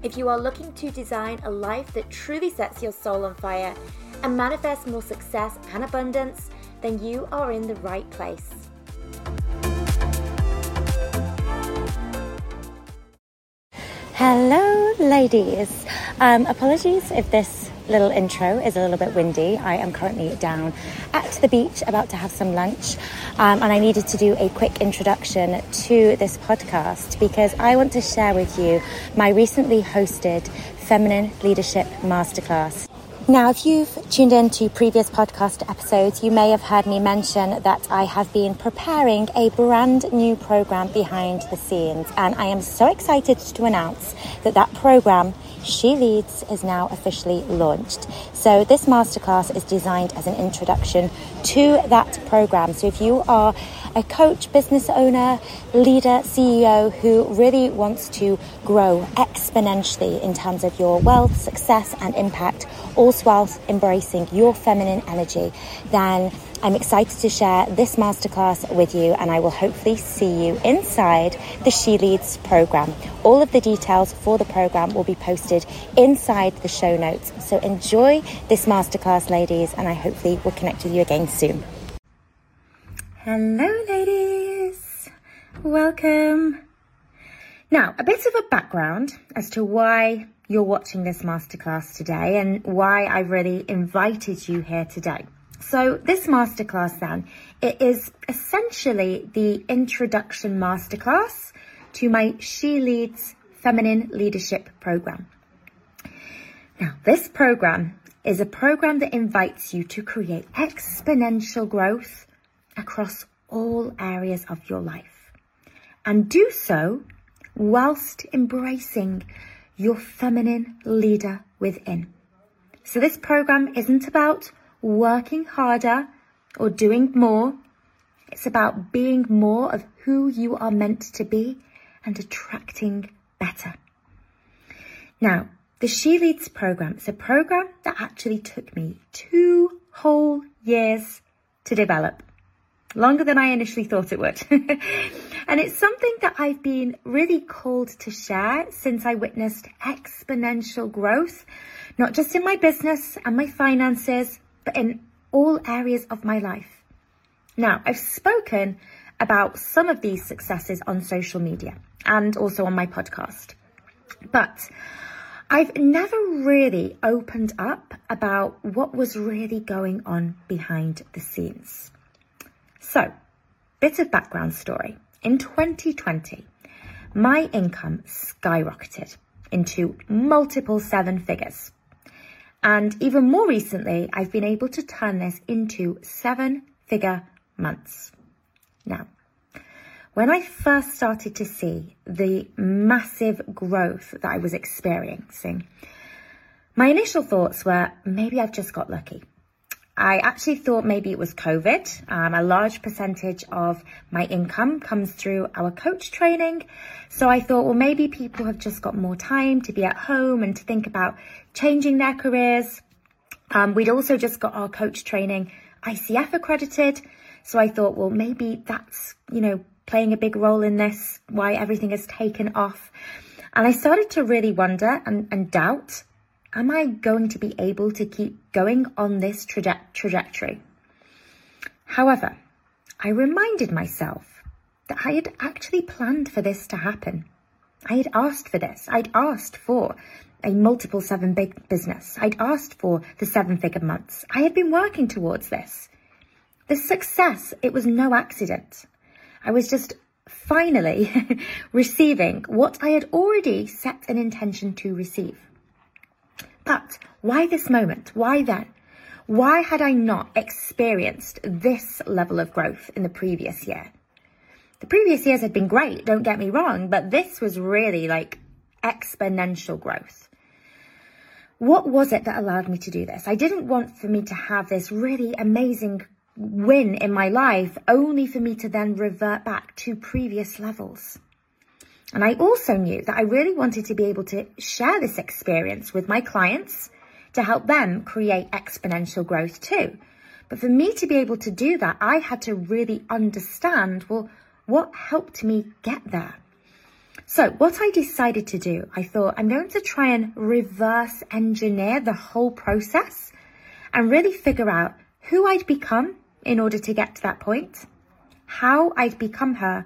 If you are looking to design a life that truly sets your soul on fire and manifest more success and abundance, then you are in the right place. Hello, ladies. Um, apologies if this little intro is a little bit windy. I am currently down at the beach about to have some lunch, um, and I needed to do a quick introduction to this podcast because I want to share with you my recently hosted Feminine Leadership Masterclass. Now, if you've tuned in to previous podcast episodes, you may have heard me mention that I have been preparing a brand new program behind the scenes, and I am so excited to announce that that program she Leads is now officially launched. So, this masterclass is designed as an introduction to that program. So, if you are a coach, business owner, leader, CEO who really wants to grow exponentially in terms of your wealth, success, and impact, all whilst embracing your feminine energy, then I'm excited to share this masterclass with you, and I will hopefully see you inside the She Leads program. All of the details for the program will be posted inside the show notes. So enjoy this masterclass, ladies, and I hopefully will connect with you again soon. Hello, ladies. Welcome. Now, a bit of a background as to why you're watching this masterclass today and why I really invited you here today. So this masterclass then, it is essentially the introduction masterclass to my She Leads Feminine Leadership Program. Now, this program is a program that invites you to create exponential growth across all areas of your life and do so whilst embracing your feminine leader within. So this program isn't about working harder or doing more. It's about being more of who you are meant to be and attracting better. Now, the She Leads program is a program that actually took me two whole years to develop. Longer than I initially thought it would. and it's something that I've been really called to share since I witnessed exponential growth, not just in my business and my finances, but in all areas of my life. Now, I've spoken about some of these successes on social media and also on my podcast, but I've never really opened up about what was really going on behind the scenes. So, bit of background story. In 2020, my income skyrocketed into multiple seven figures. And even more recently, I've been able to turn this into seven figure months. Now, when I first started to see the massive growth that I was experiencing, my initial thoughts were maybe I've just got lucky. I actually thought maybe it was COVID. Um, a large percentage of my income comes through our coach training. So I thought, well, maybe people have just got more time to be at home and to think about changing their careers. Um, we'd also just got our coach training ICF accredited. So I thought, well, maybe that's, you know, playing a big role in this, why everything has taken off. And I started to really wonder and, and doubt am I going to be able to keep going on this traje- trajectory? However, I reminded myself that I had actually planned for this to happen. I had asked for this. I'd asked for a multiple seven big business. I'd asked for the seven figure months. I had been working towards this. The success, it was no accident. I was just finally receiving what I had already set an intention to receive. But why this moment? Why then? Why had I not experienced this level of growth in the previous year? The previous years had been great, don't get me wrong, but this was really like exponential growth. what was it that allowed me to do this? I didn't want for me to have this really amazing win in my life only for me to then revert back to previous levels. And I also knew that I really wanted to be able to share this experience with my clients to help them create exponential growth too. But for me to be able to do that, I had to really understand, well, what helped me get there? So what I decided to do, I thought I'm going to try and reverse engineer the whole process and really figure out who I'd become in order to get to that point, how I'd become her,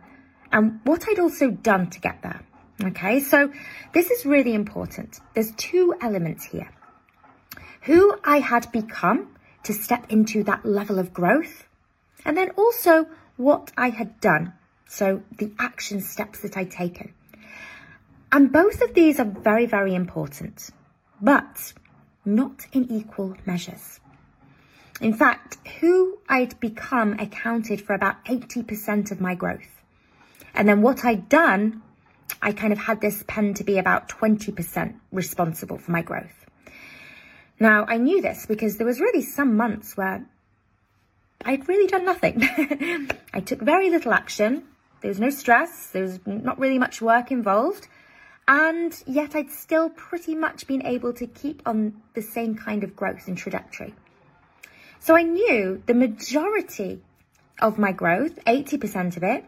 and what I'd also done to get there. Okay, so this is really important. There's two elements here. Who I had become to step into that level of growth, and then also what I had done. So the action steps that I'd taken. And both of these are very, very important, but not in equal measures. In fact, who I'd become accounted for about 80% of my growth. And then what I'd done, I kind of had this pen to be about 20% responsible for my growth. Now, I knew this because there was really some months where I'd really done nothing. I took very little action. There was no stress. There was not really much work involved. And yet I'd still pretty much been able to keep on the same kind of growth and trajectory. So I knew the majority of my growth, 80% of it,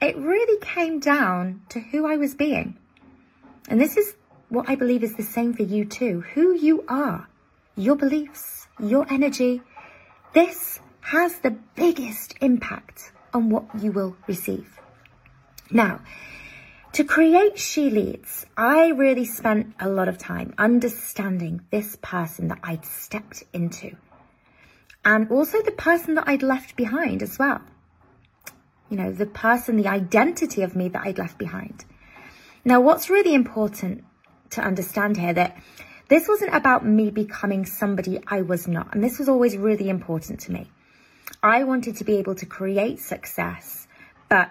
it really came down to who I was being. And this is what I believe is the same for you too. Who you are, your beliefs, your energy. This has the biggest impact on what you will receive. Now, to create She Leads, I really spent a lot of time understanding this person that I'd stepped into and also the person that I'd left behind as well. You know, the person, the identity of me that I'd left behind. Now, what's really important to understand here that this wasn't about me becoming somebody I was not. And this was always really important to me. I wanted to be able to create success, but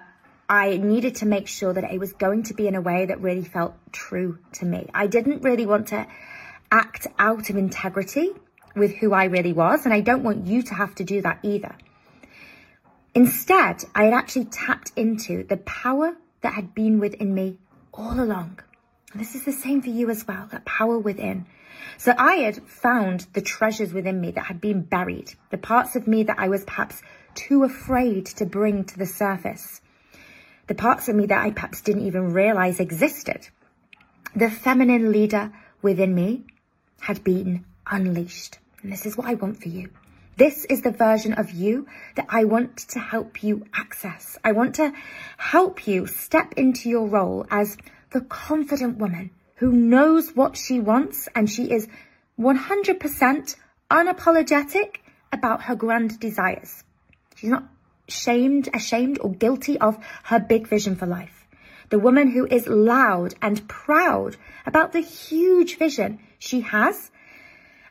I needed to make sure that it was going to be in a way that really felt true to me. I didn't really want to act out of integrity with who I really was, and I don't want you to have to do that either. Instead, I had actually tapped into the power that had been within me all along. And this is the same for you as well, that power within. So I had found the treasures within me that had been buried, the parts of me that I was perhaps too afraid to bring to the surface, the parts of me that I perhaps didn't even realize existed. The feminine leader within me had been unleashed. And this is what I want for you. This is the version of you that I want to help you access. I want to help you step into your role as the confident woman who knows what she wants and she is 100% unapologetic about her grand desires. She's not shamed, ashamed or guilty of her big vision for life. The woman who is loud and proud about the huge vision she has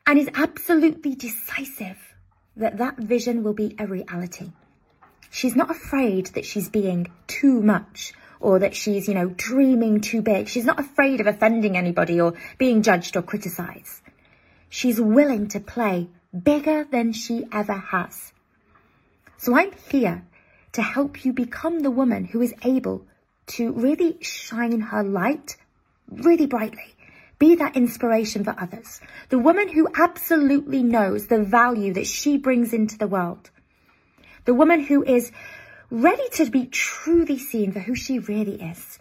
and is absolutely decisive that that vision will be a reality. She's not afraid that she's being too much or that she's, you know, dreaming too big. She's not afraid of offending anybody or being judged or criticized. She's willing to play bigger than she ever has. So I'm here to help you become the woman who is able to really shine her light really brightly be that inspiration for others. The woman who absolutely knows the value that she brings into the world. The woman who is ready to be truly seen for who she really is.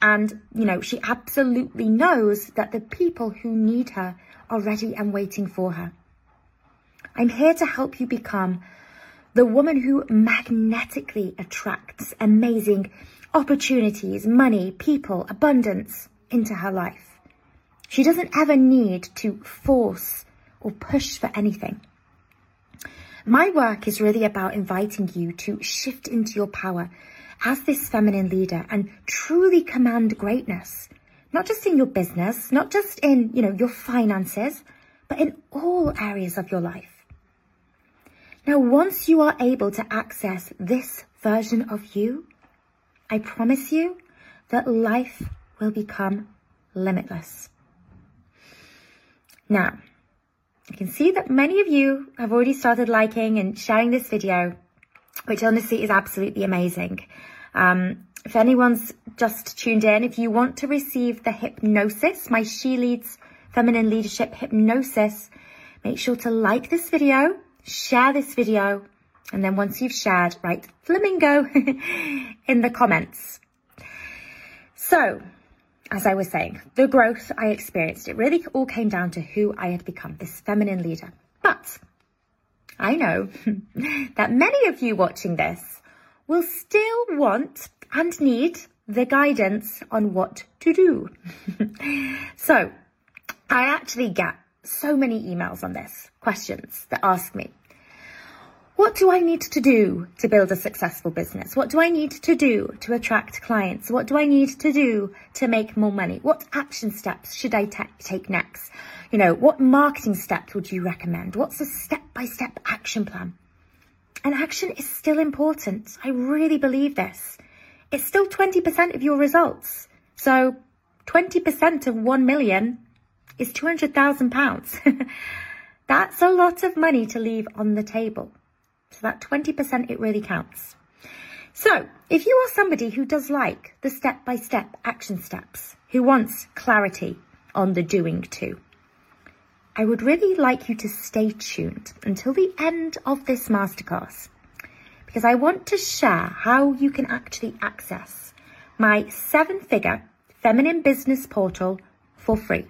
And, you know, she absolutely knows that the people who need her are ready and waiting for her. I'm here to help you become the woman who magnetically attracts amazing opportunities, money, people, abundance into her life. She doesn't ever need to force or push for anything. My work is really about inviting you to shift into your power as this feminine leader and truly command greatness, not just in your business, not just in, you know, your finances, but in all areas of your life. Now, once you are able to access this version of you, I promise you that life will become limitless. Now, you can see that many of you have already started liking and sharing this video, which honestly is absolutely amazing. Um, if anyone's just tuned in, if you want to receive the hypnosis, my She Leads Feminine Leadership Hypnosis, make sure to like this video, share this video, and then once you've shared, write flamingo in the comments. So, as I was saying, the growth I experienced, it really all came down to who I had become, this feminine leader. But I know that many of you watching this will still want and need the guidance on what to do. so I actually get so many emails on this, questions that ask me, what do I need to do to build a successful business? What do I need to do to attract clients? What do I need to do to make more money? What action steps should I take next? You know, what marketing steps would you recommend? What's a step by step action plan? And action is still important. I really believe this. It's still 20% of your results. So 20% of 1 million is 200,000 pounds. That's a lot of money to leave on the table. So that 20%, it really counts. So if you are somebody who does like the step-by-step action steps, who wants clarity on the doing too, I would really like you to stay tuned until the end of this masterclass because I want to share how you can actually access my seven figure feminine business portal for free.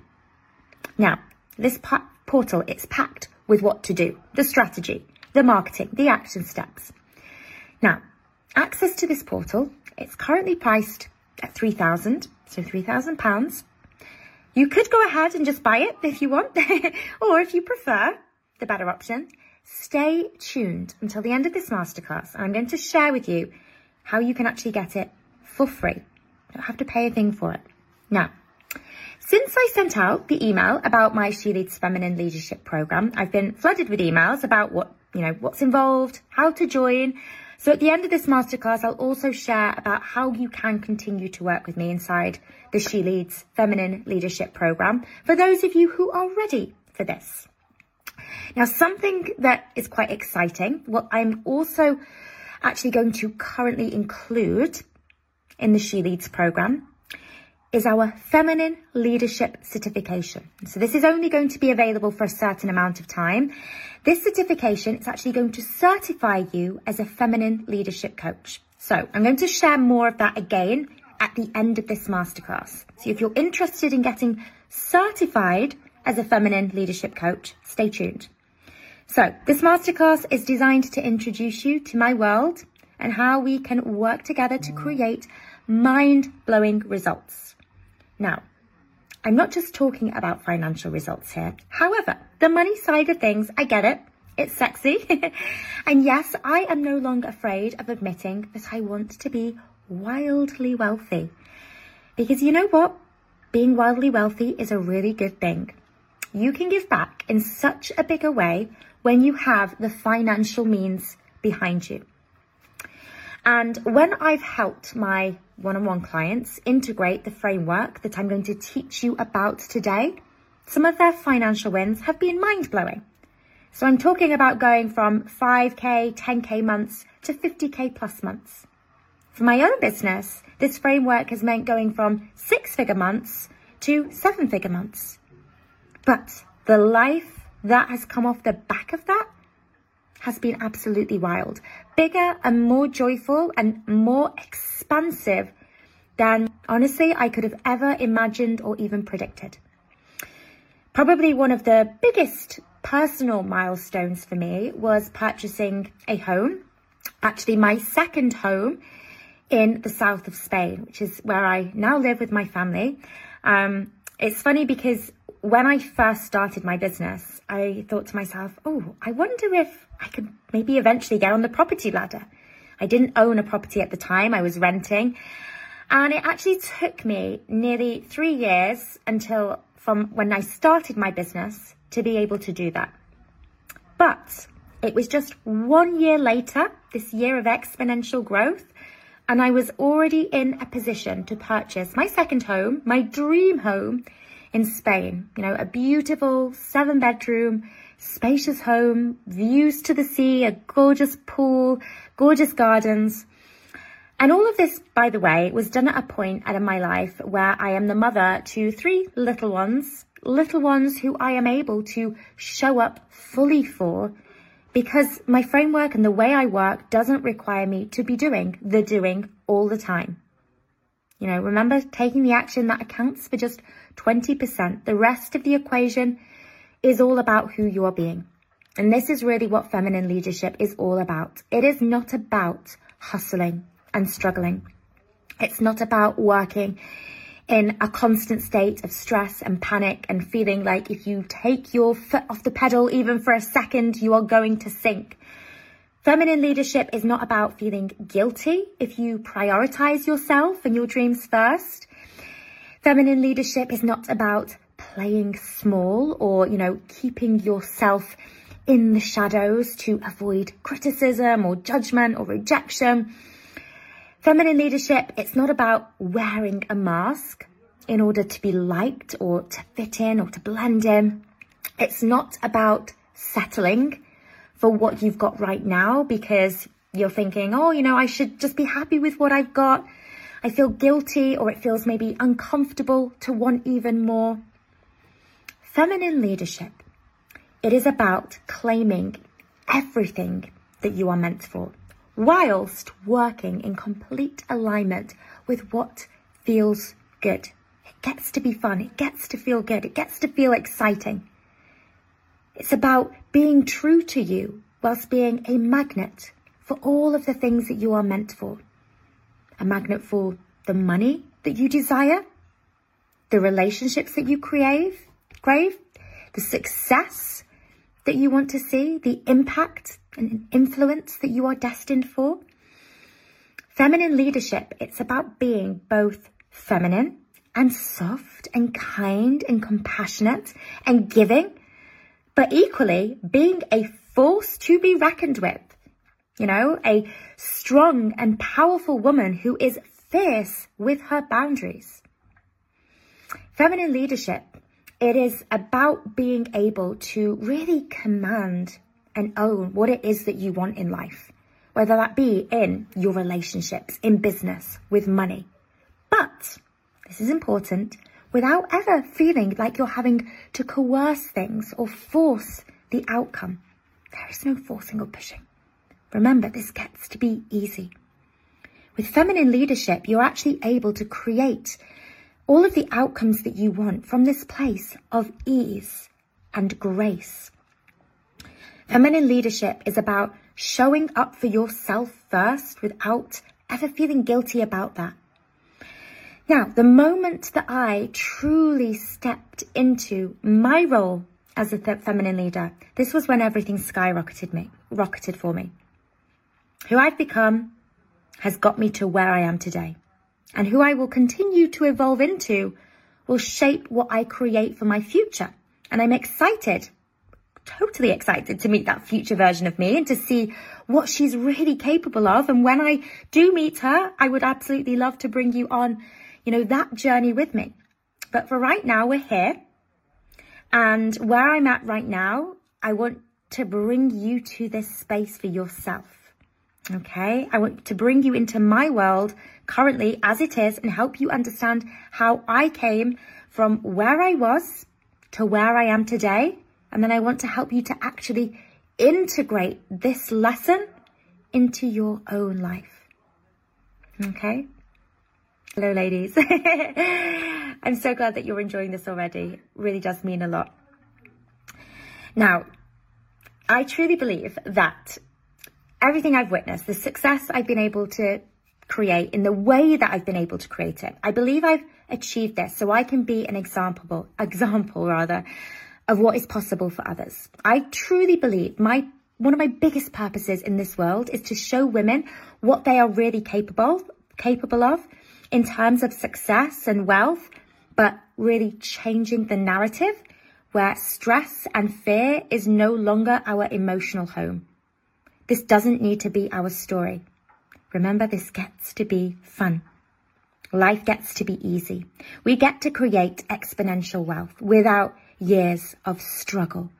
Now, this portal, it's packed with what to do, the strategy, the marketing, the action steps. Now, access to this portal, it's currently priced at 3000 so 3000 pounds. You could go ahead and just buy it if you want, or if you prefer, the better option, stay tuned until the end of this masterclass. I'm going to share with you how you can actually get it for free. You don't have to pay a thing for it. Now, since I sent out the email about my She Leads Feminine Leadership Program, I've been flooded with emails about what you know, what's involved, how to join. So at the end of this masterclass, I'll also share about how you can continue to work with me inside the She Leads Feminine Leadership Program for those of you who are ready for this. Now, something that is quite exciting, what I'm also actually going to currently include in the She Leads program is our Feminine Leadership Certification. So this is only going to be available for a certain amount of time. This certification is actually going to certify you as a feminine leadership coach. So I'm going to share more of that again at the end of this masterclass. So if you're interested in getting certified as a feminine leadership coach, stay tuned. So this masterclass is designed to introduce you to my world and how we can work together to create mind-blowing results. Now, I'm not just talking about financial results here. However, the money side of things, I get it. It's sexy. and yes, I am no longer afraid of admitting that I want to be wildly wealthy. Because you know what? Being wildly wealthy is a really good thing. You can give back in such a bigger way when you have the financial means behind you. And when I've helped my one-on-one clients integrate the framework that I'm going to teach you about today, some of their financial wins have been mind-blowing. So I'm talking about going from 5k, 10k months to 50k plus months. For my own business, this framework has meant going from six figure months to seven figure months. But the life that has come off the back of that has been absolutely wild. Bigger and more joyful and more expansive than honestly I could have ever imagined or even predicted. Probably one of the biggest personal milestones for me was purchasing a home, actually my second home in the south of Spain, which is where I now live with my family. Um, it's funny because when I first started my business, I thought to myself, oh, I wonder if I could maybe eventually get on the property ladder. I didn't own a property at the time, I was renting. And it actually took me nearly three years until from when I started my business to be able to do that. But it was just one year later, this year of exponential growth, and I was already in a position to purchase my second home, my dream home in Spain. You know, a beautiful seven bedroom, spacious home, views to the sea, a gorgeous pool, gorgeous gardens. And all of this, by the way, was done at a point in my life where I am the mother to three little ones, little ones who I am able to show up fully for because my framework and the way I work doesn't require me to be doing the doing all the time. You know, remember taking the action that accounts for just 20%. The rest of the equation is all about who you are being. And this is really what feminine leadership is all about. It is not about hustling and struggling. It's not about working in a constant state of stress and panic and feeling like if you take your foot off the pedal even for a second, you are going to sink. Feminine leadership is not about feeling guilty if you prioritize yourself and your dreams first. Feminine leadership is not about playing small or, you know, keeping yourself in the shadows to avoid criticism or judgment or rejection. Feminine leadership, it's not about wearing a mask in order to be liked or to fit in or to blend in. It's not about settling for what you've got right now because you're thinking, oh, you know, I should just be happy with what I've got. I feel guilty or it feels maybe uncomfortable to want even more. Feminine leadership, it is about claiming everything that you are meant for whilst working in complete alignment with what feels good. It gets to be fun, it gets to feel good, it gets to feel exciting. It's about being true to you whilst being a magnet for all of the things that you are meant for. A magnet for the money that you desire, the relationships that you crave, crave, the success that you want to see, the impact and influence that you are destined for. Feminine leadership, it's about being both feminine and soft and kind and compassionate and giving, but equally being a force to be reckoned with. You know, a strong and powerful woman who is fierce with her boundaries. Feminine leadership, it is about being able to really command and own what it is that you want in life, whether that be in your relationships, in business, with money. But this is important without ever feeling like you're having to coerce things or force the outcome. There is no forcing or pushing. Remember, this gets to be easy. With feminine leadership, you're actually able to create all of the outcomes that you want from this place of ease and grace. Feminine leadership is about showing up for yourself first without ever feeling guilty about that. Now, the moment that I truly stepped into my role as a feminine leader, this was when everything skyrocketed me, rocketed for me. Who I've become has got me to where I am today. And who I will continue to evolve into will shape what I create for my future. And I'm excited totally excited to meet that future version of me and to see what she's really capable of. And when I do meet her, I would absolutely love to bring you on, you know, that journey with me. But for right now, we're here. And where I'm at right now, I want to bring you to this space for yourself. Okay. I want to bring you into my world currently as it is and help you understand how I came from where I was to where I am today and then I want to help you to actually integrate this lesson into your own life. Okay? Hello, ladies. I'm so glad that you're enjoying this already. Really does mean a lot. Now, I truly believe that everything I've witnessed, the success I've been able to create in the way that I've been able to create it, I believe I've achieved this so I can be an example, example rather, of what is possible for others. I truly believe my one of my biggest purposes in this world is to show women what they are really capable capable of in terms of success and wealth, but really changing the narrative where stress and fear is no longer our emotional home. This doesn't need to be our story. Remember, this gets to be fun. life gets to be easy. We get to create exponential wealth without years of struggle,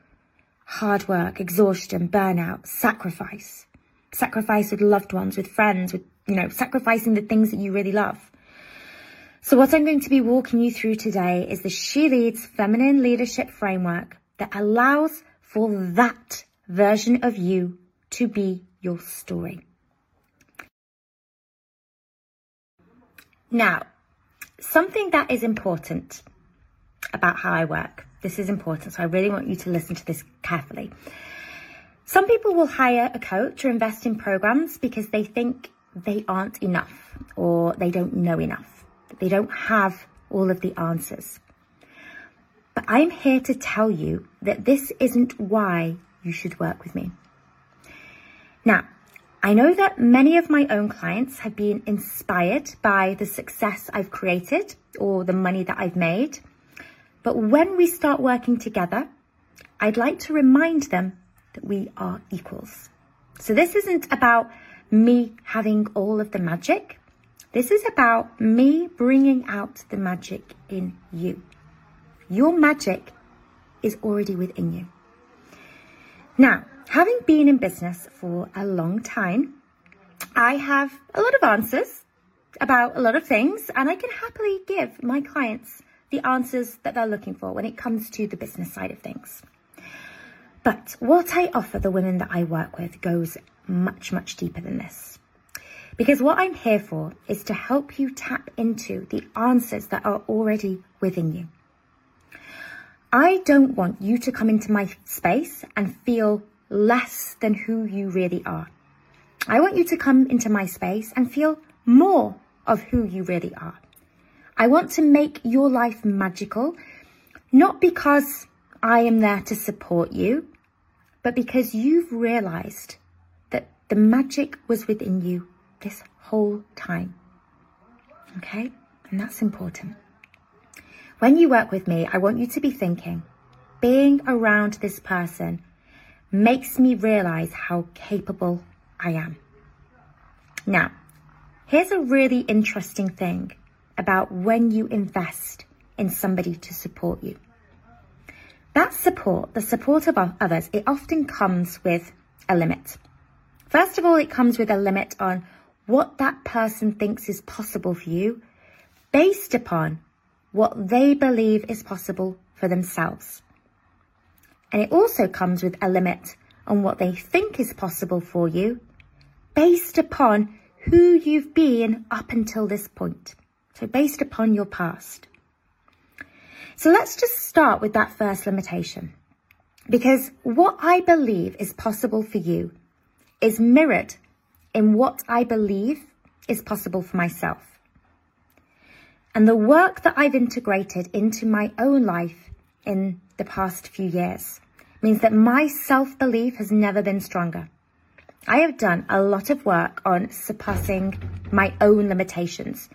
hard work, exhaustion, burnout, sacrifice. Sacrifice with loved ones, with friends, with, you know, sacrificing the things that you really love. So what I'm going to be walking you through today is the She Leads Feminine Leadership Framework that allows for that version of you to be your story. Now, something that is important about how I work, this is important, so I really want you to listen to this carefully. Some people will hire a coach or invest in programs because they think they aren't enough or they don't know enough. They don't have all of the answers. But I'm here to tell you that this isn't why you should work with me. Now, I know that many of my own clients have been inspired by the success I've created or the money that I've made. But when we start working together, I'd like to remind them that we are equals. So this isn't about me having all of the magic. This is about me bringing out the magic in you. Your magic is already within you. Now, having been in business for a long time, I have a lot of answers about a lot of things, and I can happily give my clients the answers that they're looking for when it comes to the business side of things. But what I offer the women that I work with goes much, much deeper than this. Because what I'm here for is to help you tap into the answers that are already within you. I don't want you to come into my space and feel less than who you really are. I want you to come into my space and feel more of who you really are. I want to make your life magical, not because I am there to support you, but because you've realized that the magic was within you this whole time. Okay? And that's important. When you work with me, I want you to be thinking, being around this person makes me realize how capable I am. Now, here's a really interesting thing about when you invest in somebody to support you. That support, the support of others, it often comes with a limit. First of all, it comes with a limit on what that person thinks is possible for you based upon what they believe is possible for themselves. And it also comes with a limit on what they think is possible for you based upon who you've been up until this point. So based upon your past. So let's just start with that first limitation. Because what I believe is possible for you is mirrored in what I believe is possible for myself. And the work that I've integrated into my own life in the past few years means that my self belief has never been stronger. I have done a lot of work on surpassing my own limitations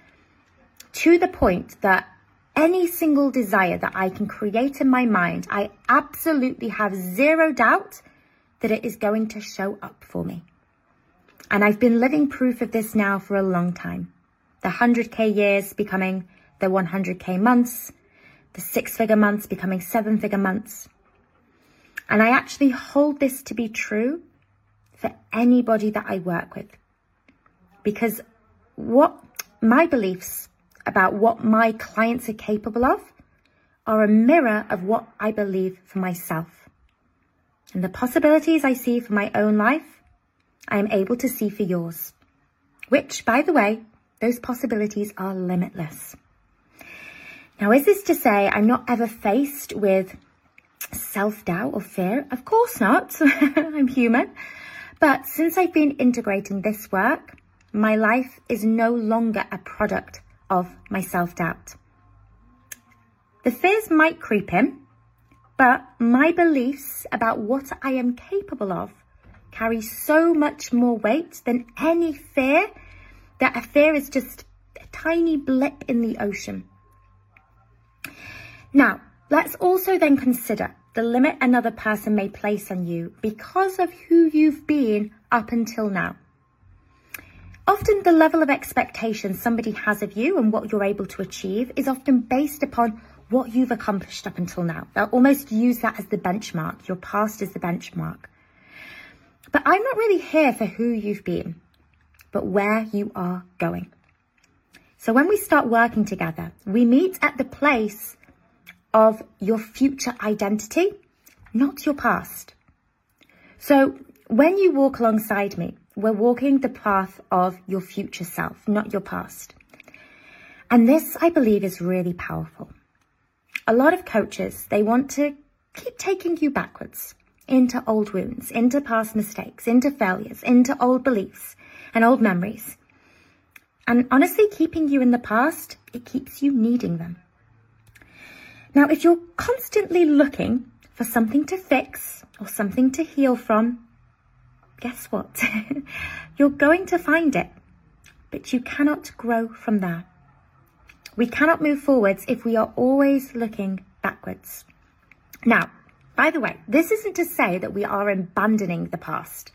to the point that any single desire that I can create in my mind, I absolutely have zero doubt that it is going to show up for me. And I've been living proof of this now for a long time. The 100k years becoming the 100k months, the six figure months becoming seven figure months. And I actually hold this to be true for anybody that I work with. Because what my beliefs about what my clients are capable of are a mirror of what I believe for myself. And the possibilities I see for my own life I am able to see for yours. Which, by the way, those possibilities are limitless. Now, is this to say I'm not ever faced with self doubt or fear? Of course not. I'm human. But since I've been integrating this work, my life is no longer a product of my self doubt. The fears might creep in, but my beliefs about what I am capable of carry so much more weight than any fear that a fear is just a tiny blip in the ocean. Now, let's also then consider the limit another person may place on you because of who you've been up until now. Often the level of expectation somebody has of you and what you're able to achieve is often based upon what you've accomplished up until now. They'll almost use that as the benchmark. Your past is the benchmark. But I'm not really here for who you've been, but where you are going. So when we start working together, we meet at the place of your future identity, not your past. So when you walk alongside me, we're walking the path of your future self, not your past. And this, I believe, is really powerful. A lot of coaches, they want to keep taking you backwards into old wounds, into past mistakes, into failures, into old beliefs and old memories. And honestly, keeping you in the past, it keeps you needing them. Now, if you're constantly looking for something to fix or something to heal from, guess what? You're going to find it, but you cannot grow from there. We cannot move forwards if we are always looking backwards. Now, by the way, this isn't to say that we are abandoning the past.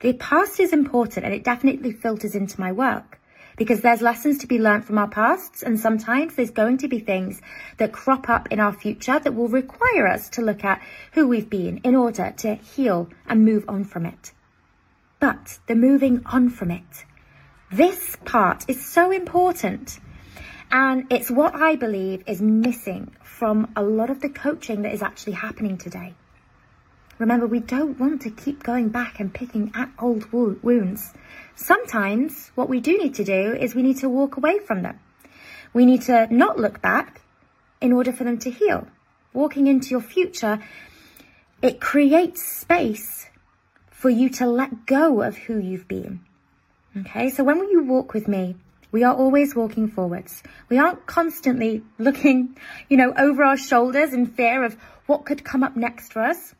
The past is important and it definitely filters into my work because there's lessons to be learned from our pasts and sometimes there's going to be things that crop up in our future that will require us to look at who we've been in order to heal and move on from it but the moving on from it. This part is so important. And it's what I believe is missing from a lot of the coaching that is actually happening today. Remember, we don't want to keep going back and picking at old wounds. Sometimes what we do need to do is we need to walk away from them. We need to not look back in order for them to heal. Walking into your future, it creates space for you to let go of who you've been. Okay, so when you walk with me, we are always walking forwards. We aren't constantly looking, you know, over our shoulders in fear of what could come up next for us.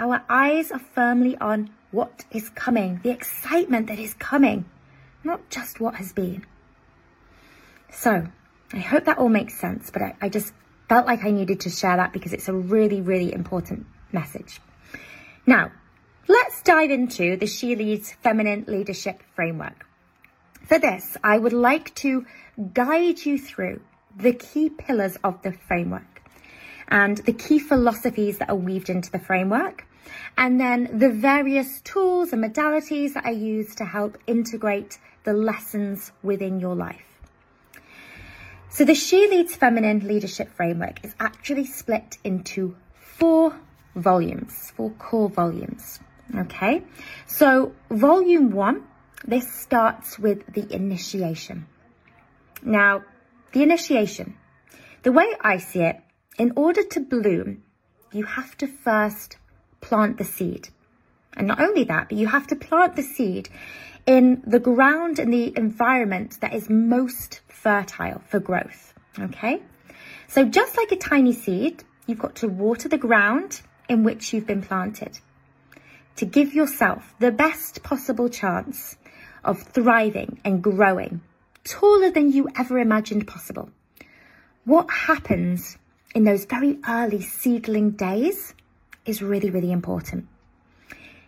Our eyes are firmly on what is coming, the excitement that is coming, not just what has been. So, I hope that all makes sense, but I, I just felt like I needed to share that because it's a really, really important message. Now, Let's dive into the She Leads Feminine Leadership Framework. For this, I would like to guide you through the key pillars of the framework and the key philosophies that are weaved into the framework, and then the various tools and modalities that I use to help integrate the lessons within your life. So the She Leads Feminine Leadership Framework is actually split into four volumes, four core volumes. Okay, so volume one, this starts with the initiation. Now, the initiation, the way I see it, in order to bloom, you have to first plant the seed. And not only that, but you have to plant the seed in the ground and the environment that is most fertile for growth. Okay? So just like a tiny seed, you've got to water the ground in which you've been planted to give yourself the best possible chance of thriving and growing taller than you ever imagined possible. What happens in those very early seedling days is really, really important.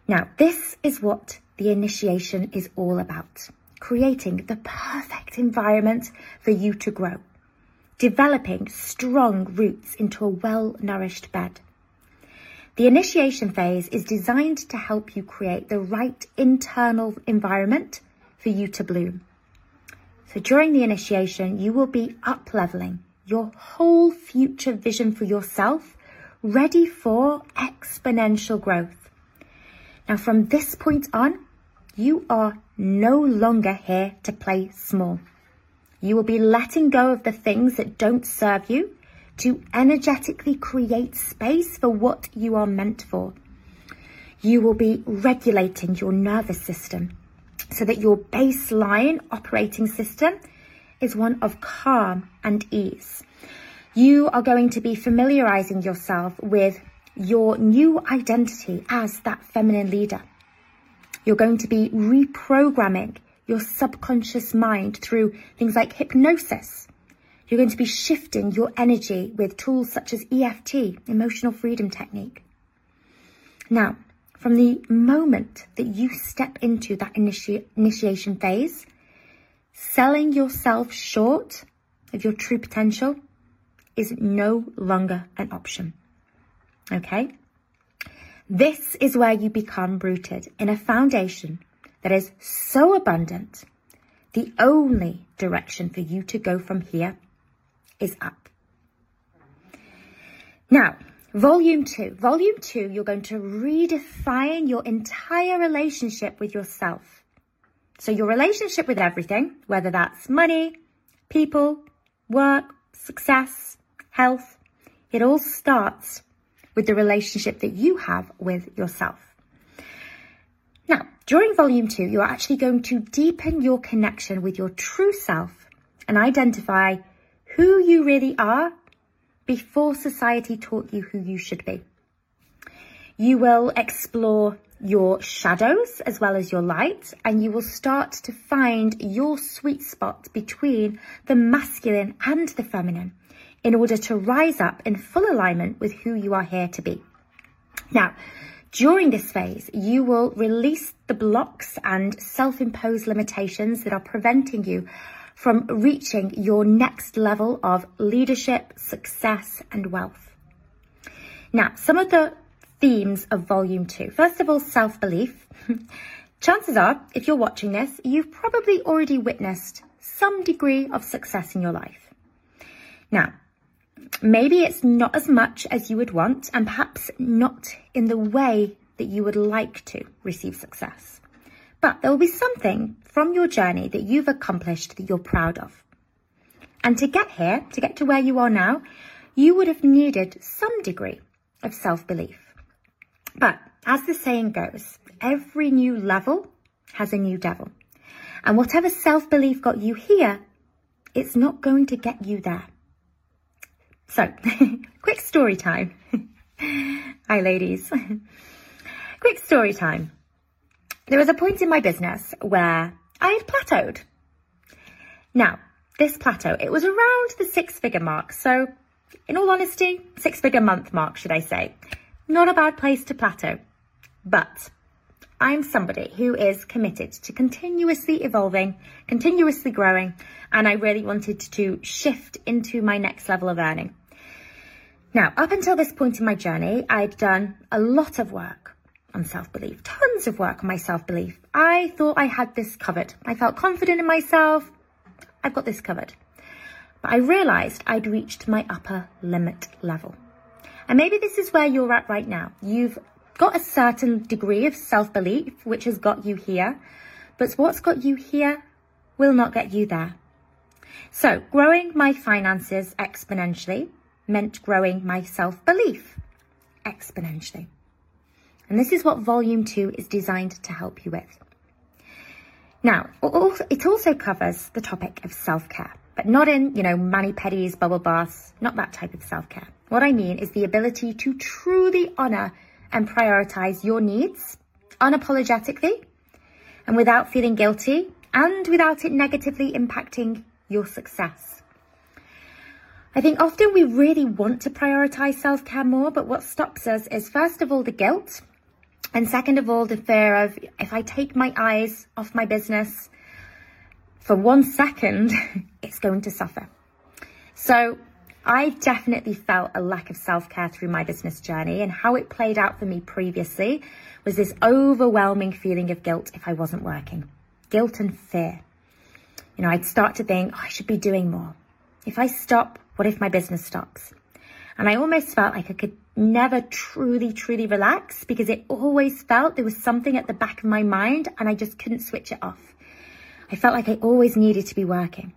Now, this is what the initiation is all about. Creating the perfect environment for you to grow. Developing strong roots into a well-nourished bed the initiation phase is designed to help you create the right internal environment for you to bloom. So during the initiation, you will be up leveling your whole future vision for yourself, ready for exponential growth. Now, from this point on, you are no longer here to play small. You will be letting go of the things that don't serve you to energetically create space for what you are meant for. You will be regulating your nervous system so that your baseline operating system is one of calm and ease. You are going to be familiarizing yourself with your new identity as that feminine leader. You're going to be reprogramming your subconscious mind through things like hypnosis, you're going to be shifting your energy with tools such as EFT, Emotional Freedom Technique. Now, from the moment that you step into that initi- initiation phase, selling yourself short of your true potential is no longer an option. Okay? This is where you become rooted in a foundation that is so abundant. The only direction for you to go from here is up. Now, volume two. Volume two, you're going to redefine your entire relationship with yourself. So your relationship with everything, whether that's money, people, work, success, health, it all starts with the relationship that you have with yourself. Now, during volume two, you're actually going to deepen your connection with your true self and identify who you really are before society taught you who you should be. You will explore your shadows as well as your light, and you will start to find your sweet spot between the masculine and the feminine in order to rise up in full alignment with who you are here to be. Now, during this phase, you will release the blocks and self imposed limitations that are preventing you from reaching your next level of leadership, success, and wealth. Now, some of the themes of volume two. First of all, self belief. Chances are, if you're watching this, you've probably already witnessed some degree of success in your life. Now, maybe it's not as much as you would want, and perhaps not in the way that you would like to receive success. But there will be something from your journey that you've accomplished that you're proud of. And to get here, to get to where you are now, you would have needed some degree of self belief. But as the saying goes, every new level has a new devil. And whatever self belief got you here, it's not going to get you there. So, quick story time. Hi, ladies. quick story time. There was a point in my business where I had plateaued. Now, this plateau, it was around the six figure mark. So, in all honesty, six figure month mark, should I say. Not a bad place to plateau, but I'm somebody who is committed to continuously evolving, continuously growing, and I really wanted to shift into my next level of earning. Now, up until this point in my journey, I'd done a lot of work on self-belief, tons of work on my self-belief. I thought I had this covered. I felt confident in myself. I've got this covered. But I realized I'd reached my upper limit level. And maybe this is where you're at right now. You've got a certain degree of self belief, which has got you here, but what's got you here will not get you there. So, growing my finances exponentially meant growing my self belief exponentially. And this is what volume two is designed to help you with. Now, it also covers the topic of self care, but not in, you know, mani pedis, bubble baths, not that type of self care. What I mean is the ability to truly honor and prioritize your needs unapologetically and without feeling guilty and without it negatively impacting your success. I think often we really want to prioritize self care more, but what stops us is first of all the guilt, and second of all the fear of if I take my eyes off my business for one second, it's going to suffer. So I definitely felt a lack of self care through my business journey, and how it played out for me previously was this overwhelming feeling of guilt if I wasn't working. Guilt and fear. You know, I'd start to think, oh, I should be doing more. If I stop, what if my business stops? And I almost felt like I could never truly, truly relax because it always felt there was something at the back of my mind and I just couldn't switch it off. I felt like I always needed to be working.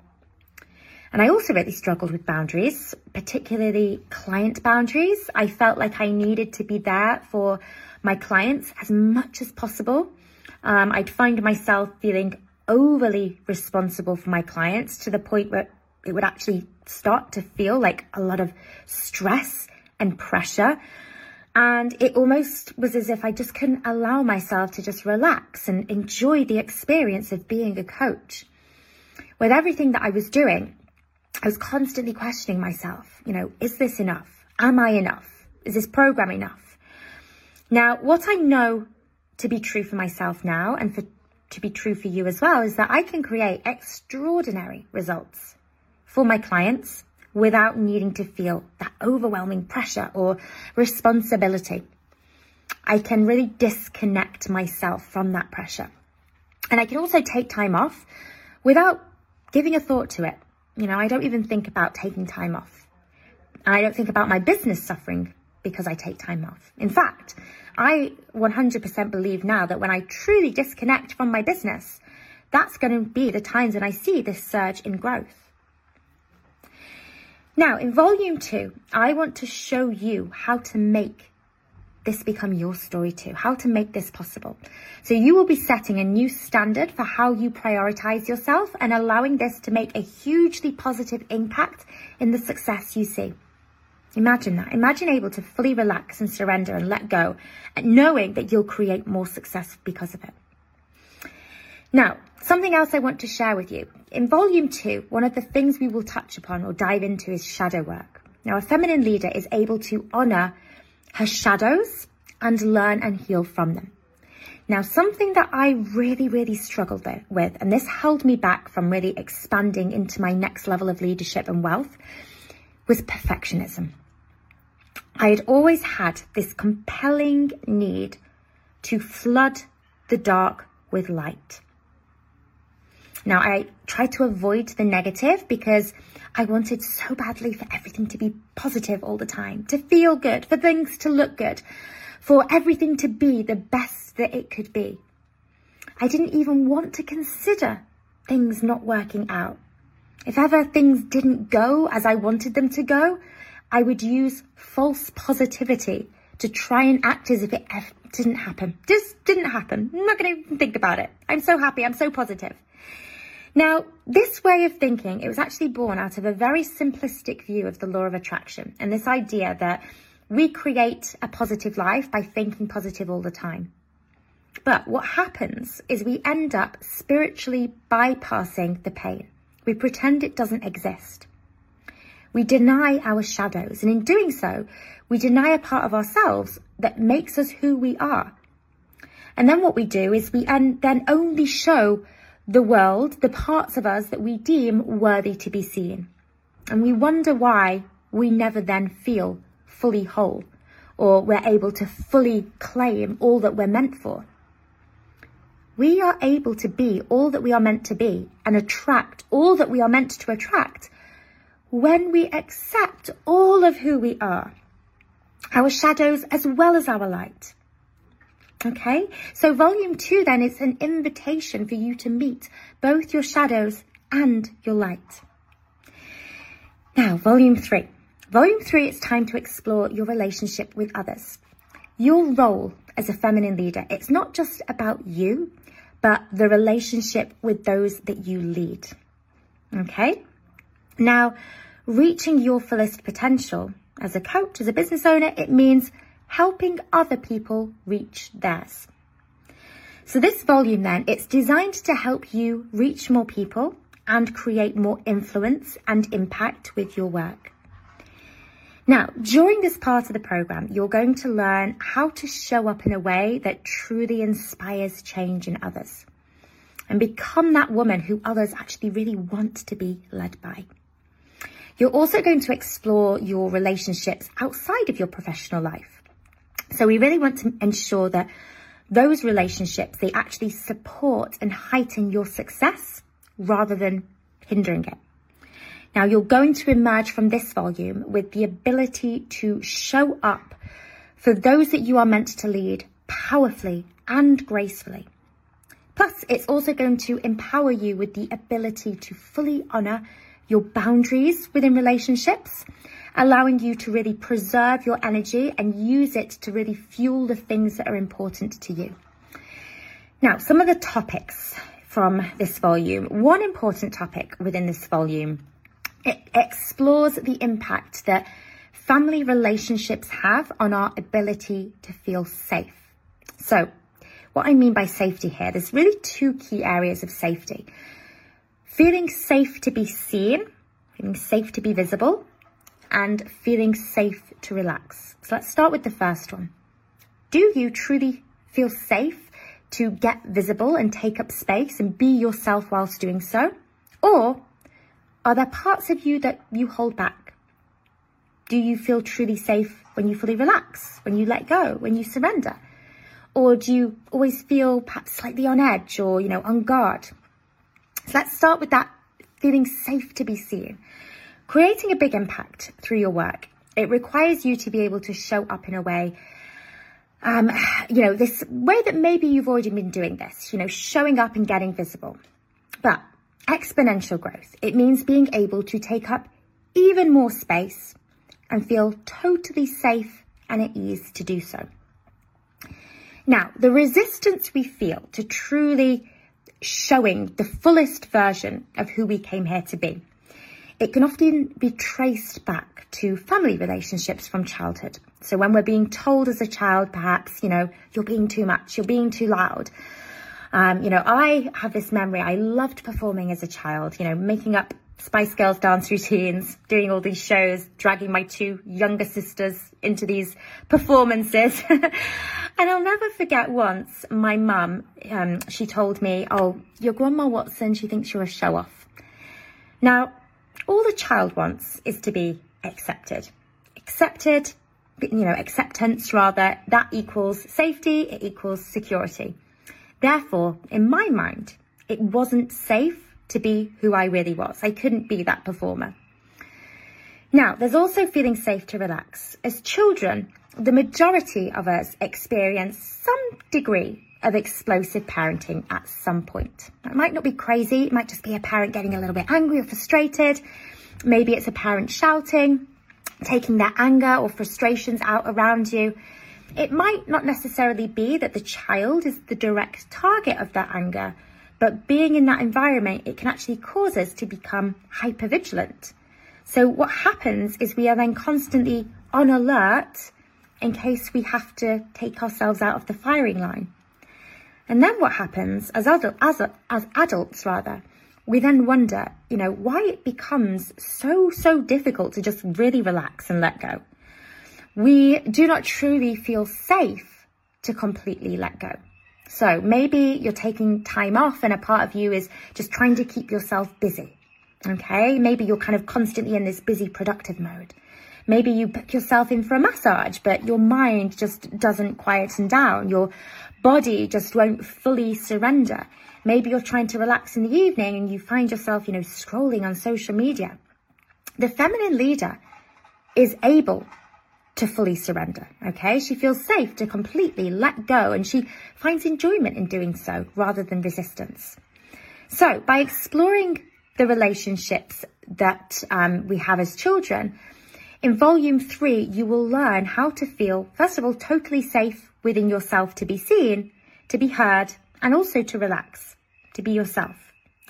And I also really struggled with boundaries, particularly client boundaries. I felt like I needed to be there for my clients as much as possible. Um, I'd find myself feeling overly responsible for my clients to the point where it would actually start to feel like a lot of stress and pressure. And it almost was as if I just couldn't allow myself to just relax and enjoy the experience of being a coach. With everything that I was doing, I was constantly questioning myself, you know, is this enough? Am I enough? Is this program enough? Now, what I know to be true for myself now and for to be true for you as well is that I can create extraordinary results for my clients without needing to feel that overwhelming pressure or responsibility. I can really disconnect myself from that pressure. And I can also take time off without giving a thought to it. You know, I don't even think about taking time off. I don't think about my business suffering because I take time off. In fact, I 100% believe now that when I truly disconnect from my business, that's going to be the times when I see this surge in growth. Now, in volume two, I want to show you how to make this become your story too, how to make this possible. So you will be setting a new standard for how you prioritize yourself and allowing this to make a hugely positive impact in the success you see. Imagine that. Imagine able to fully relax and surrender and let go, and knowing that you'll create more success because of it. Now, something else I want to share with you. In volume two, one of the things we will touch upon or dive into is shadow work. Now, a feminine leader is able to honor her shadows and learn and heal from them. Now, something that I really, really struggled with, and this held me back from really expanding into my next level of leadership and wealth, was perfectionism. I had always had this compelling need to flood the dark with light. Now, I tried to avoid the negative because I wanted so badly for everything to be positive all the time, to feel good, for things to look good, for everything to be the best that it could be. I didn't even want to consider things not working out. If ever things didn't go as I wanted them to go, I would use false positivity to try and act as if it didn't happen. Just didn't happen. I'm not going to even think about it. I'm so happy. I'm so positive. Now, this way of thinking, it was actually born out of a very simplistic view of the law of attraction and this idea that we create a positive life by thinking positive all the time. But what happens is we end up spiritually bypassing the pain. We pretend it doesn't exist. We deny our shadows, and in doing so, we deny a part of ourselves that makes us who we are. And then what we do is we then only show the world, the parts of us that we deem worthy to be seen. And we wonder why we never then feel fully whole or we're able to fully claim all that we're meant for. We are able to be all that we are meant to be and attract all that we are meant to attract when we accept all of who we are, our shadows as well as our light. Okay, so volume two then is an invitation for you to meet both your shadows and your light. Now, volume three. Volume three, it's time to explore your relationship with others. Your role as a feminine leader, it's not just about you, but the relationship with those that you lead. Okay? Now, reaching your fullest potential as a coach, as a business owner, it means helping other people reach theirs. So this volume then, it's designed to help you reach more people and create more influence and impact with your work. Now, during this part of the program, you're going to learn how to show up in a way that truly inspires change in others and become that woman who others actually really want to be led by. You're also going to explore your relationships outside of your professional life. So we really want to ensure that those relationships, they actually support and heighten your success rather than hindering it. Now you're going to emerge from this volume with the ability to show up for those that you are meant to lead powerfully and gracefully. Plus, it's also going to empower you with the ability to fully honor your boundaries within relationships allowing you to really preserve your energy and use it to really fuel the things that are important to you. Now, some of the topics from this volume. One important topic within this volume, it explores the impact that family relationships have on our ability to feel safe. So, what I mean by safety here, there's really two key areas of safety. Feeling safe to be seen, feeling safe to be visible, and feeling safe to relax. So let's start with the first one. Do you truly feel safe to get visible and take up space and be yourself whilst doing so? Or are there parts of you that you hold back? Do you feel truly safe when you fully relax, when you let go, when you surrender? Or do you always feel perhaps slightly on edge or, you know, on guard? So let's start with that feeling safe to be seen. Creating a big impact through your work, it requires you to be able to show up in a way um, you know, this way that maybe you've already been doing this, you know, showing up and getting visible. But exponential growth, it means being able to take up even more space and feel totally safe and at ease to do so. Now, the resistance we feel to truly showing the fullest version of who we came here to be, it can often be traced back to family relationships from childhood. So when we're being told as a child, perhaps, you know, you're being too much, you're being too loud. Um, you know, I have this memory. I loved performing as a child, you know, making up Spice Girls dance routines, doing all these shows, dragging my two younger sisters into these performances. and I'll never forget once my mum, um, she told me, oh, your grandma Watson, she thinks you're a show off. Now, all the child wants is to be accepted. Accepted, you know, acceptance rather, that equals safety, it equals security. Therefore, in my mind, it wasn't safe to be who I really was. I couldn't be that performer. Now, there's also feeling safe to relax. As children, the majority of us experience some degree of explosive parenting at some point. It might not be crazy, it might just be a parent getting a little bit angry or frustrated. Maybe it's a parent shouting, taking their anger or frustrations out around you. It might not necessarily be that the child is the direct target of that anger, but being in that environment, it can actually cause us to become hypervigilant. So what happens is we are then constantly on alert in case we have to take ourselves out of the firing line. And then what happens as, adult, as, as adults rather, we then wonder, you know, why it becomes so, so difficult to just really relax and let go. We do not truly feel safe to completely let go. So maybe you're taking time off and a part of you is just trying to keep yourself busy. Okay. Maybe you're kind of constantly in this busy, productive mode. Maybe you book yourself in for a massage, but your mind just doesn't quieten down. Your body just won't fully surrender. Maybe you're trying to relax in the evening and you find yourself, you know, scrolling on social media. The feminine leader is able to fully surrender. Okay. She feels safe to completely let go and she finds enjoyment in doing so rather than resistance. So by exploring the relationships that um, we have as children, in volume three, you will learn how to feel, first of all, totally safe within yourself to be seen, to be heard, and also to relax to be yourself.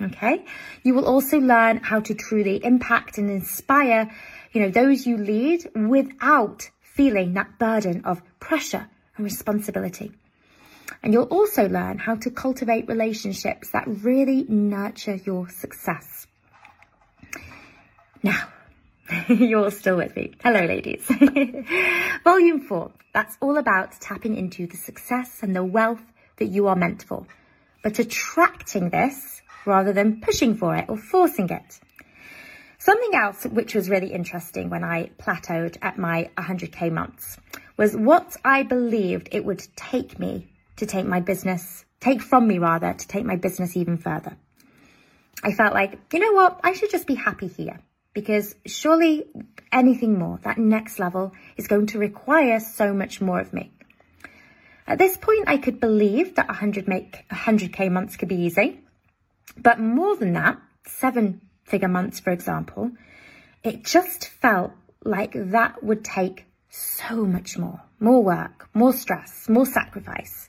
Okay. You will also learn how to truly impact and inspire, you know, those you lead without feeling that burden of pressure and responsibility. And you'll also learn how to cultivate relationships that really nurture your success. Now, you're still with me. Hello, ladies. Volume four. That's all about tapping into the success and the wealth that you are meant for but attracting this rather than pushing for it or forcing it. Something else which was really interesting when I plateaued at my 100k months was what I believed it would take me to take my business, take from me rather, to take my business even further. I felt like, you know what, I should just be happy here because surely anything more, that next level is going to require so much more of me. At this point, I could believe that 100 make 100k months could be easy. But more than that, seven figure months, for example, it just felt like that would take so much more, more work, more stress, more sacrifice.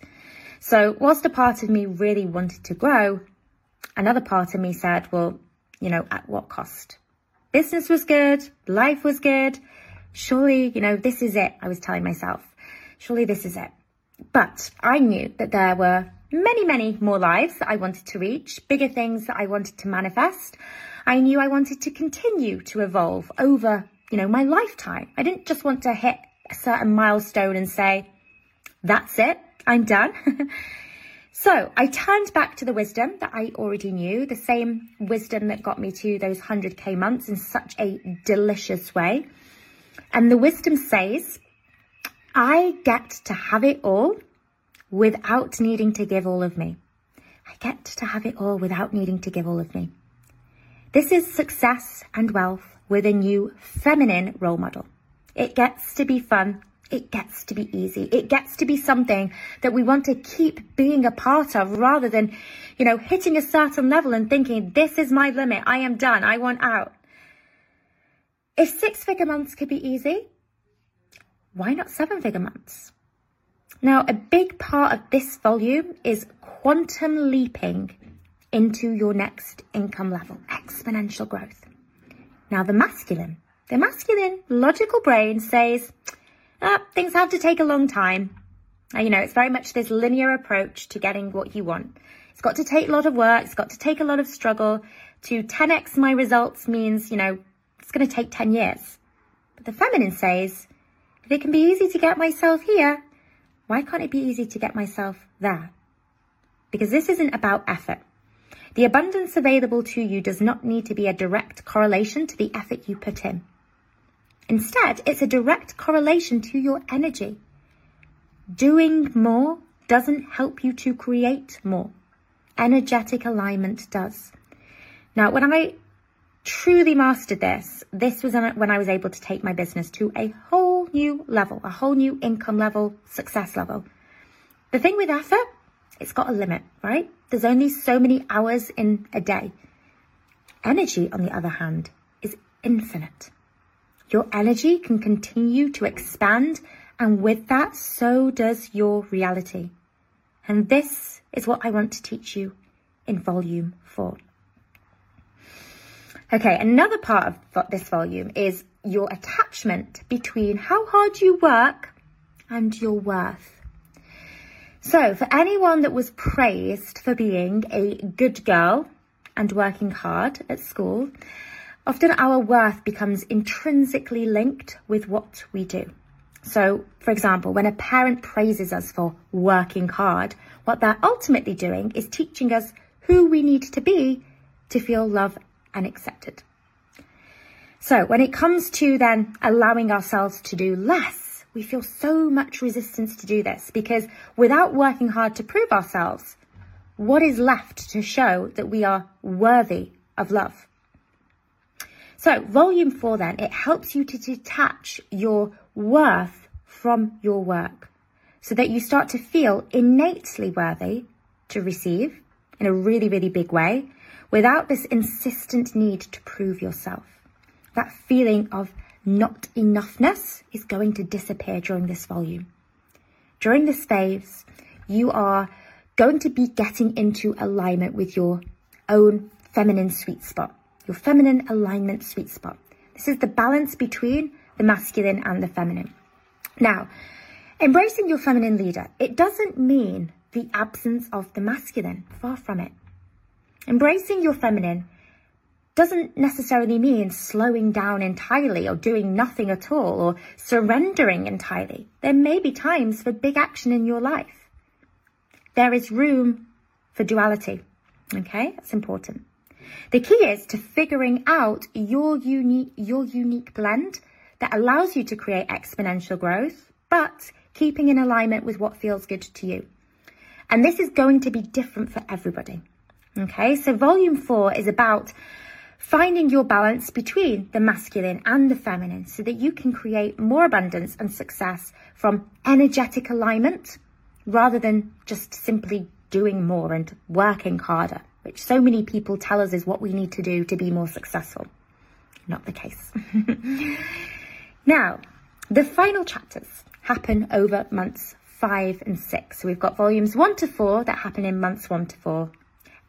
So whilst a part of me really wanted to grow, another part of me said, well, you know, at what cost? Business was good, life was good. Surely, you know, this is it. I was telling myself, surely this is it. But I knew that there were many, many more lives that I wanted to reach, bigger things that I wanted to manifest. I knew I wanted to continue to evolve over, you know, my lifetime. I didn't just want to hit a certain milestone and say, that's it, I'm done. So I turned back to the wisdom that I already knew, the same wisdom that got me to those 100k months in such a delicious way. And the wisdom says, I get to have it all without needing to give all of me. I get to have it all without needing to give all of me. This is success and wealth with a new feminine role model. It gets to be fun it gets to be easy. It gets to be something that we want to keep being a part of rather than, you know, hitting a certain level and thinking, this is my limit. I am done. I want out. If six figure months could be easy, why not seven figure months? Now, a big part of this volume is quantum leaping into your next income level, exponential growth. Now, the masculine, the masculine logical brain says, uh, things have to take a long time. You know, it's very much this linear approach to getting what you want. It's got to take a lot of work. It's got to take a lot of struggle. To 10x my results means, you know, it's going to take 10 years. But the feminine says, if it can be easy to get myself here, why can't it be easy to get myself there? Because this isn't about effort. The abundance available to you does not need to be a direct correlation to the effort you put in. Instead, it's a direct correlation to your energy. Doing more doesn't help you to create more. Energetic alignment does. Now, when I truly mastered this, this was when I was able to take my business to a whole new level, a whole new income level, success level. The thing with effort, it's got a limit, right? There's only so many hours in a day. Energy, on the other hand, is infinite. Your energy can continue to expand, and with that, so does your reality. And this is what I want to teach you in volume four. Okay, another part of this volume is your attachment between how hard you work and your worth. So, for anyone that was praised for being a good girl and working hard at school, Often our worth becomes intrinsically linked with what we do. So, for example, when a parent praises us for working hard, what they're ultimately doing is teaching us who we need to be to feel loved and accepted. So, when it comes to then allowing ourselves to do less, we feel so much resistance to do this because without working hard to prove ourselves, what is left to show that we are worthy of love? So, volume four then, it helps you to detach your worth from your work so that you start to feel innately worthy to receive in a really, really big way without this insistent need to prove yourself. That feeling of not enoughness is going to disappear during this volume. During this phase, you are going to be getting into alignment with your own feminine sweet spot your feminine alignment sweet spot. This is the balance between the masculine and the feminine. Now, embracing your feminine leader, it doesn't mean the absence of the masculine, far from it. Embracing your feminine doesn't necessarily mean slowing down entirely or doing nothing at all or surrendering entirely. There may be times for big action in your life. There is room for duality. Okay, that's important. The key is to figuring out your unique, your unique blend that allows you to create exponential growth, but keeping in alignment with what feels good to you. And this is going to be different for everybody. Okay, so volume four is about finding your balance between the masculine and the feminine so that you can create more abundance and success from energetic alignment rather than just simply doing more and working harder which so many people tell us is what we need to do to be more successful. Not the case. now, the final chapters happen over months five and six. So we've got volumes one to four that happen in months one to four,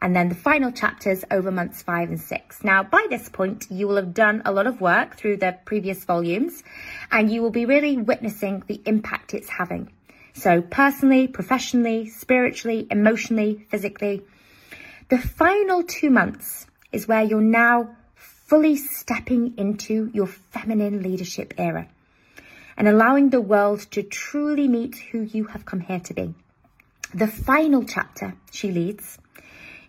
and then the final chapters over months five and six. Now, by this point, you will have done a lot of work through the previous volumes, and you will be really witnessing the impact it's having. So, personally, professionally, spiritually, emotionally, physically, the final two months is where you're now fully stepping into your feminine leadership era and allowing the world to truly meet who you have come here to be. The final chapter she leads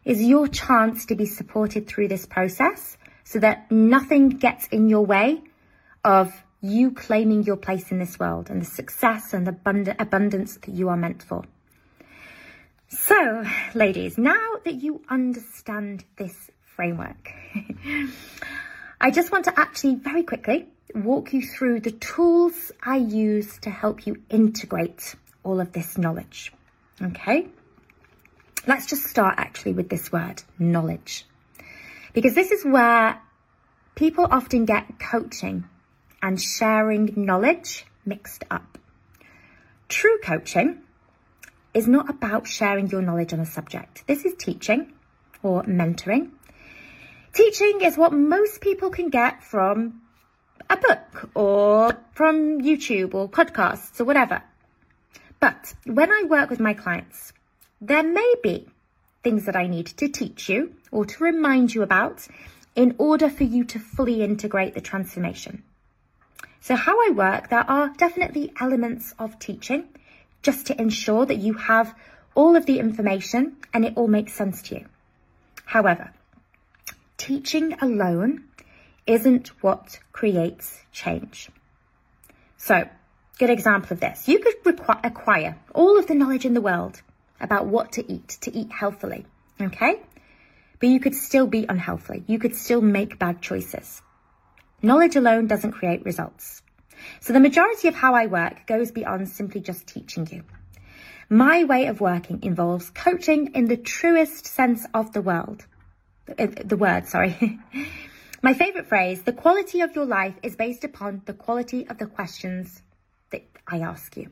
is your chance to be supported through this process so that nothing gets in your way of you claiming your place in this world and the success and the abundance that you are meant for. So, ladies, now that you understand this framework, I just want to actually very quickly walk you through the tools I use to help you integrate all of this knowledge. Okay? Let's just start actually with this word, knowledge. Because this is where people often get coaching and sharing knowledge mixed up. True coaching is not about sharing your knowledge on a subject. This is teaching or mentoring. Teaching is what most people can get from a book or from YouTube or podcasts or whatever. But when I work with my clients, there may be things that I need to teach you or to remind you about in order for you to fully integrate the transformation. So how I work, there are definitely elements of teaching just to ensure that you have all of the information and it all makes sense to you. However, teaching alone isn't what creates change. So, good example of this. You could acquire all of the knowledge in the world about what to eat, to eat healthily, okay? But you could still be unhealthy. You could still make bad choices. Knowledge alone doesn't create results. So the majority of how I work goes beyond simply just teaching you. My way of working involves coaching in the truest sense of the world. Uh, the word, sorry. My favourite phrase, the quality of your life is based upon the quality of the questions that I ask you.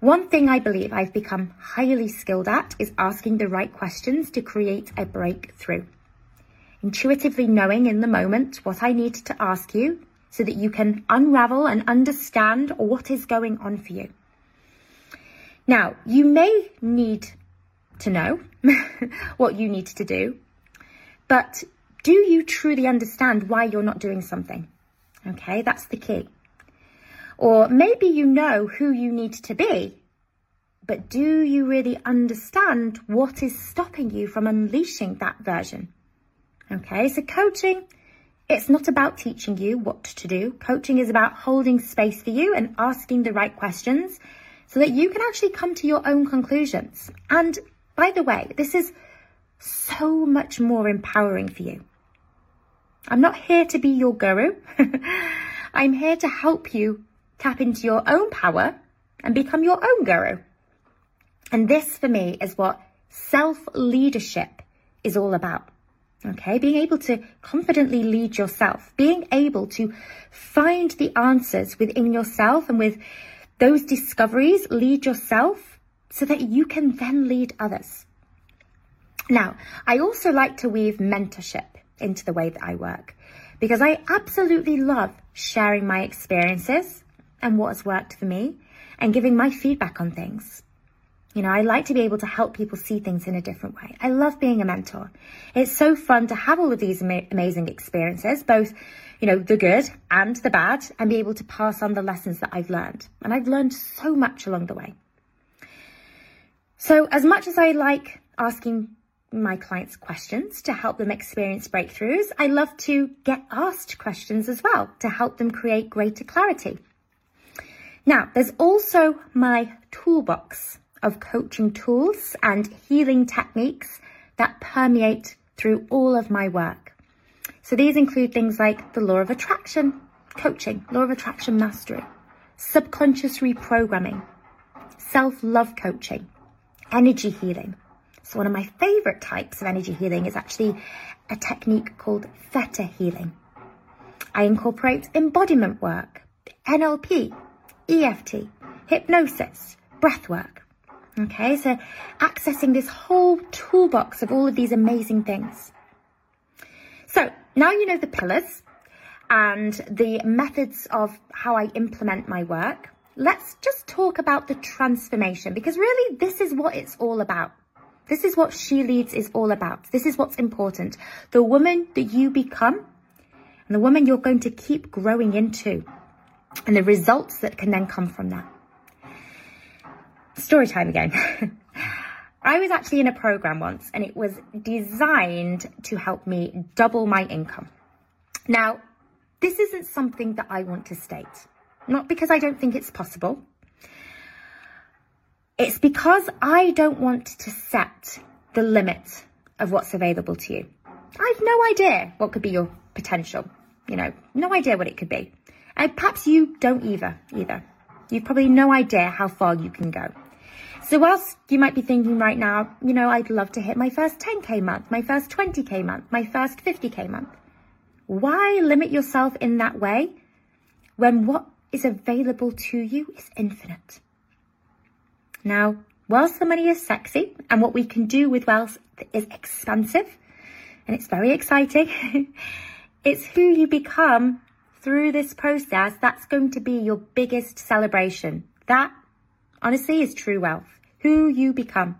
One thing I believe I've become highly skilled at is asking the right questions to create a breakthrough. Intuitively knowing in the moment what I need to ask you so that you can unravel and understand what is going on for you. Now, you may need to know what you need to do, but do you truly understand why you're not doing something? Okay, that's the key. Or maybe you know who you need to be, but do you really understand what is stopping you from unleashing that version? Okay, so coaching it's not about teaching you what to do. Coaching is about holding space for you and asking the right questions so that you can actually come to your own conclusions. And by the way, this is so much more empowering for you. I'm not here to be your guru. I'm here to help you tap into your own power and become your own guru. And this for me is what self leadership is all about. Okay, being able to confidently lead yourself, being able to find the answers within yourself and with those discoveries, lead yourself so that you can then lead others. Now, I also like to weave mentorship into the way that I work because I absolutely love sharing my experiences and what has worked for me and giving my feedback on things. You know, I like to be able to help people see things in a different way. I love being a mentor. It's so fun to have all of these ama- amazing experiences, both, you know, the good and the bad, and be able to pass on the lessons that I've learned. And I've learned so much along the way. So, as much as I like asking my clients questions to help them experience breakthroughs, I love to get asked questions as well to help them create greater clarity. Now, there's also my toolbox of coaching tools and healing techniques that permeate through all of my work. So these include things like the law of attraction, coaching, law of attraction mastery, subconscious reprogramming, self-love coaching, energy healing. So one of my favorite types of energy healing is actually a technique called theta healing. I incorporate embodiment work, NLP, EFT, hypnosis, breath work, Okay, so accessing this whole toolbox of all of these amazing things. So now you know the pillars and the methods of how I implement my work. Let's just talk about the transformation because really this is what it's all about. This is what She Leads is all about. This is what's important. The woman that you become and the woman you're going to keep growing into and the results that can then come from that story time again. I was actually in a program once and it was designed to help me double my income. Now, this isn't something that I want to state, not because I don't think it's possible. It's because I don't want to set the limit of what's available to you. I have no idea what could be your potential, you know, no idea what it could be. And perhaps you don't either, either. You've probably no idea how far you can go. So whilst you might be thinking right now, you know, I'd love to hit my first 10k month, my first 20k month, my first 50k month. Why limit yourself in that way when what is available to you is infinite? Now, whilst the money is sexy and what we can do with wealth is expansive and it's very exciting, it's who you become through this process that's going to be your biggest celebration. That honestly is true wealth. Who you become.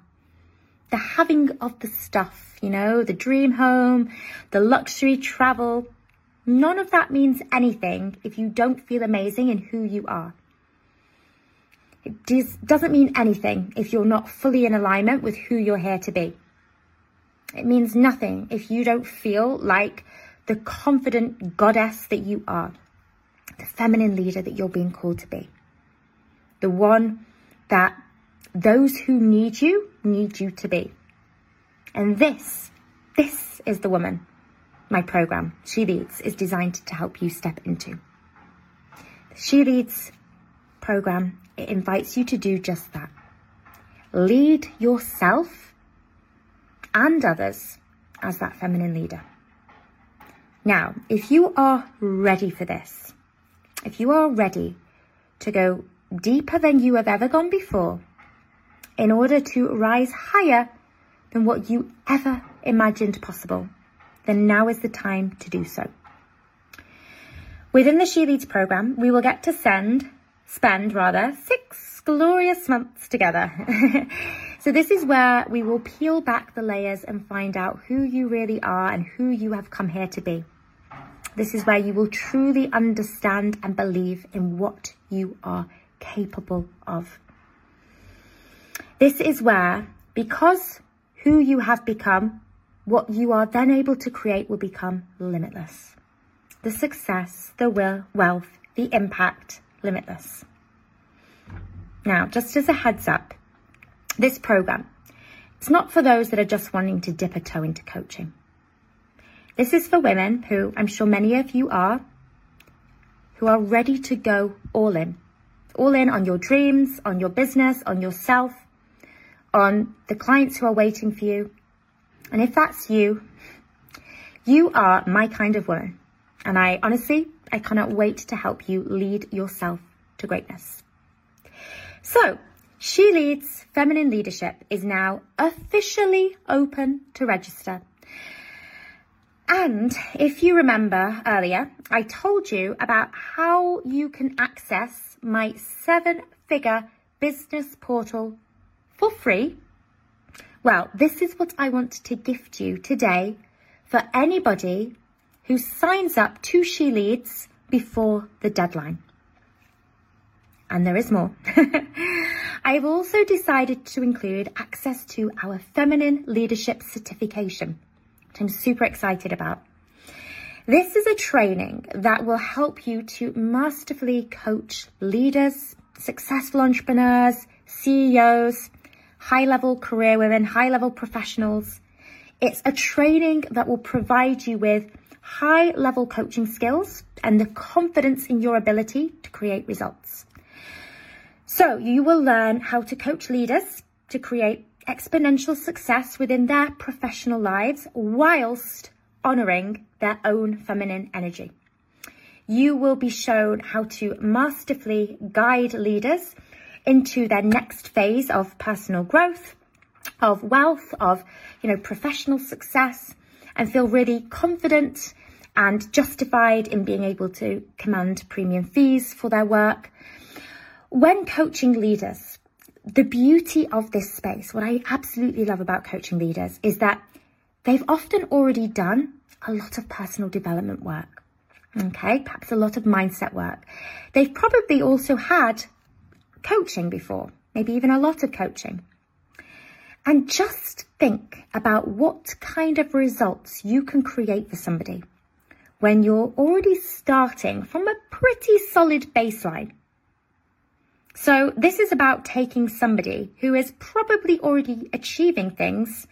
The having of the stuff, you know, the dream home, the luxury travel. None of that means anything if you don't feel amazing in who you are. It does, doesn't mean anything if you're not fully in alignment with who you're here to be. It means nothing if you don't feel like the confident goddess that you are, the feminine leader that you're being called to be, the one that those who need you need you to be. And this, this is the woman my program, She Leads, is designed to help you step into. The She Leads program, it invites you to do just that. Lead yourself and others as that feminine leader. Now, if you are ready for this, if you are ready to go deeper than you have ever gone before, in order to rise higher than what you ever imagined possible, then now is the time to do so. Within the She Leads program, we will get to send, spend rather, six glorious months together. so this is where we will peel back the layers and find out who you really are and who you have come here to be. This is where you will truly understand and believe in what you are capable of. This is where, because who you have become, what you are then able to create will become limitless. The success, the will, wealth, the impact, limitless. Now, just as a heads up, this program, it's not for those that are just wanting to dip a toe into coaching. This is for women who I'm sure many of you are, who are ready to go all in. All in on your dreams, on your business, on yourself, on the clients who are waiting for you. And if that's you, you are my kind of woman. And I honestly, I cannot wait to help you lead yourself to greatness. So, She Leads Feminine Leadership is now officially open to register. And if you remember earlier, I told you about how you can access my seven figure business portal for free. Well, this is what I want to gift you today for anybody who signs up to She Leads before the deadline. And there is more. I've also decided to include access to our Feminine Leadership Certification which I'm super excited about. This is a training that will help you to masterfully coach leaders, successful entrepreneurs, CEOs, high level career women, high level professionals. It's a training that will provide you with high level coaching skills and the confidence in your ability to create results. So you will learn how to coach leaders to create exponential success within their professional lives whilst honouring their own feminine energy. You will be shown how to masterfully guide leaders into their next phase of personal growth, of wealth, of, you know, professional success and feel really confident and justified in being able to command premium fees for their work. When coaching leaders, the beauty of this space, what I absolutely love about coaching leaders is that they've often already done a lot of personal development work. Okay, perhaps a lot of mindset work. They've probably also had coaching before, maybe even a lot of coaching. And just think about what kind of results you can create for somebody when you're already starting from a pretty solid baseline. So this is about taking somebody who is probably already achieving things,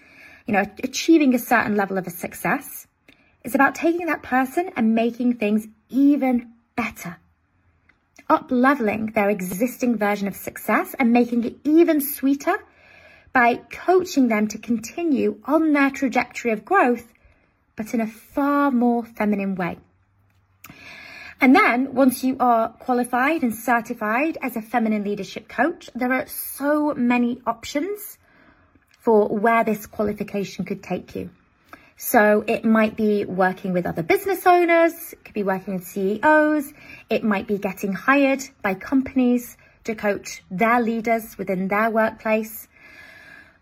you know, achieving a certain level of a success. It's about taking that person and making things even better. Up leveling their existing version of success and making it even sweeter by coaching them to continue on their trajectory of growth, but in a far more feminine way. And then once you are qualified and certified as a feminine leadership coach, there are so many options for where this qualification could take you. So it might be working with other business owners, it could be working with CEOs, it might be getting hired by companies to coach their leaders within their workplace.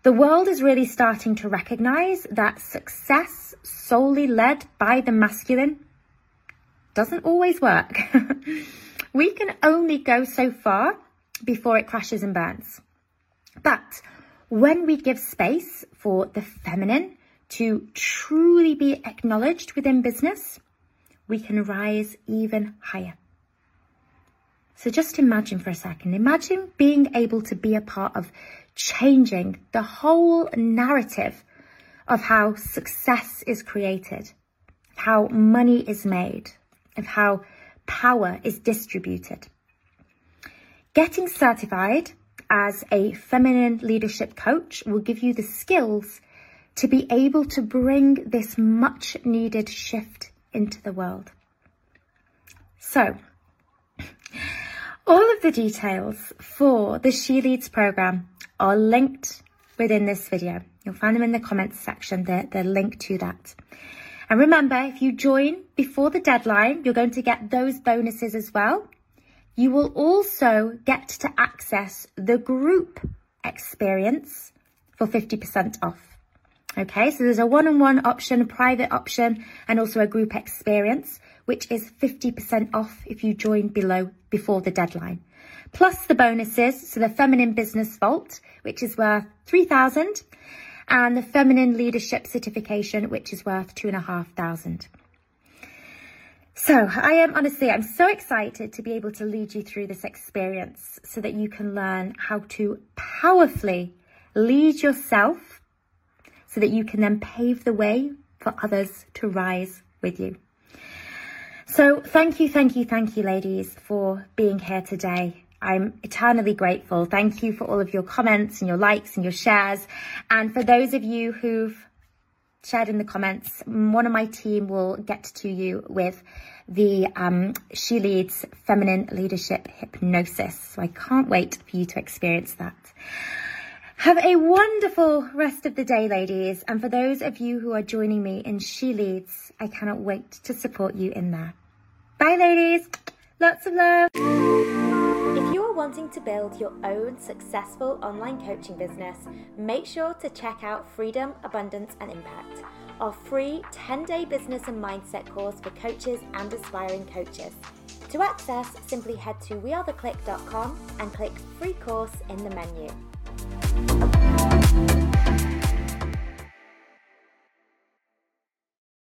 The world is really starting to recognize that success solely led by the masculine doesn't always work. we can only go so far before it crashes and burns. But when we give space for the feminine to truly be acknowledged within business, we can rise even higher. So just imagine for a second, imagine being able to be a part of changing the whole narrative of how success is created, how money is made, of how power is distributed. Getting certified as a feminine leadership coach will give you the skills to be able to bring this much needed shift into the world. So, all of the details for the She Leads program are linked within this video. You'll find them in the comments section, the, the link to that. And remember, if you join before the deadline, you're going to get those bonuses as well. You will also get to access the group experience for 50% off. Okay, so there's a one-on-one option, a private option, and also a group experience, which is 50% off if you join below before the deadline. Plus the bonuses, so the Feminine Business Vault, which is worth 3,000, and the Feminine Leadership Certification, which is worth 2,500. So I am honestly, I'm so excited to be able to lead you through this experience so that you can learn how to powerfully lead yourself so that you can then pave the way for others to rise with you. So thank you, thank you, thank you, ladies, for being here today. I'm eternally grateful. Thank you for all of your comments and your likes and your shares. And for those of you who've shared in the comments, one of my team will get to you with the um, She Leads Feminine Leadership Hypnosis. So I can't wait for you to experience that. Have a wonderful rest of the day, ladies. And for those of you who are joining me in She Leads, I cannot wait to support you in there. Bye, ladies. Lots of love wanting to build your own successful online coaching business, make sure to check out Freedom, Abundance and Impact, our free 10 day business and mindset course for coaches and aspiring coaches. To access, simply head to wearetheclique.com and click free course in the menu.